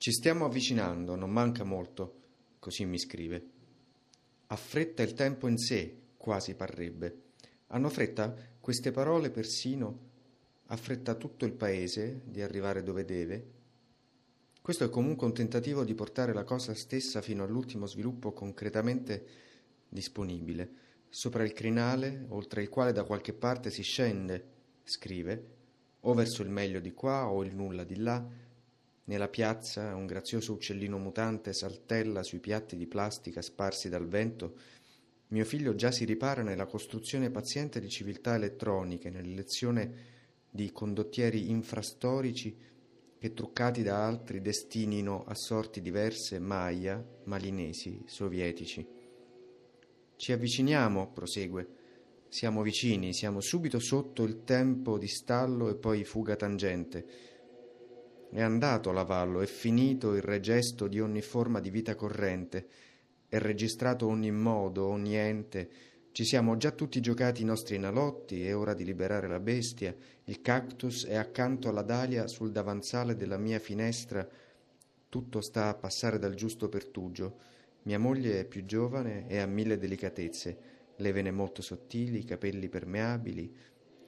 Ci stiamo avvicinando, non manca molto, così mi scrive. Affretta il tempo in sé, quasi parrebbe. Hanno fretta queste parole persino, affretta tutto il paese di arrivare dove deve. Questo è comunque un tentativo di portare la cosa stessa fino all'ultimo sviluppo concretamente disponibile, sopra il crinale, oltre il quale da qualche parte si scende, scrive, o verso il meglio di qua o il nulla di là, nella piazza un grazioso uccellino mutante saltella sui piatti di plastica sparsi dal vento. Mio figlio già si ripara nella costruzione paziente di civiltà elettroniche, nell'elezione di condottieri infrastorici che truccati da altri destinino a sorti diverse Maya, malinesi, sovietici. Ci avviciniamo, prosegue. Siamo vicini, siamo subito sotto il tempo di stallo e poi fuga tangente è andato l'avallo, è finito il regesto di ogni forma di vita corrente, è registrato ogni modo, ogni ente. Ci siamo già tutti giocati i nostri nalotti, è ora di liberare la bestia. Il cactus è accanto alla dalia sul davanzale della mia finestra. Tutto sta a passare dal giusto pertugio. Mia moglie è più giovane e ha mille delicatezze, le vene molto sottili, i capelli permeabili.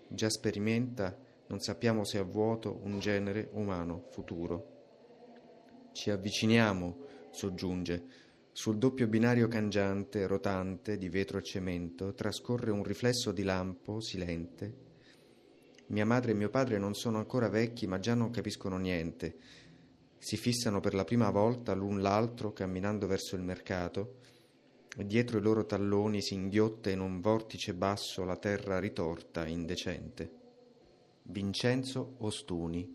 Già sperimenta non sappiamo se è vuoto un genere umano futuro. Ci avviciniamo, soggiunge. Sul doppio binario cangiante, rotante, di vetro e cemento, trascorre un riflesso di lampo silente. Mia madre e mio padre non sono ancora vecchi, ma già non capiscono niente. Si fissano per la prima volta l'un l'altro camminando verso il mercato, e dietro i loro talloni si inghiotta in un vortice basso la terra ritorta, indecente. Vincenzo Ostuni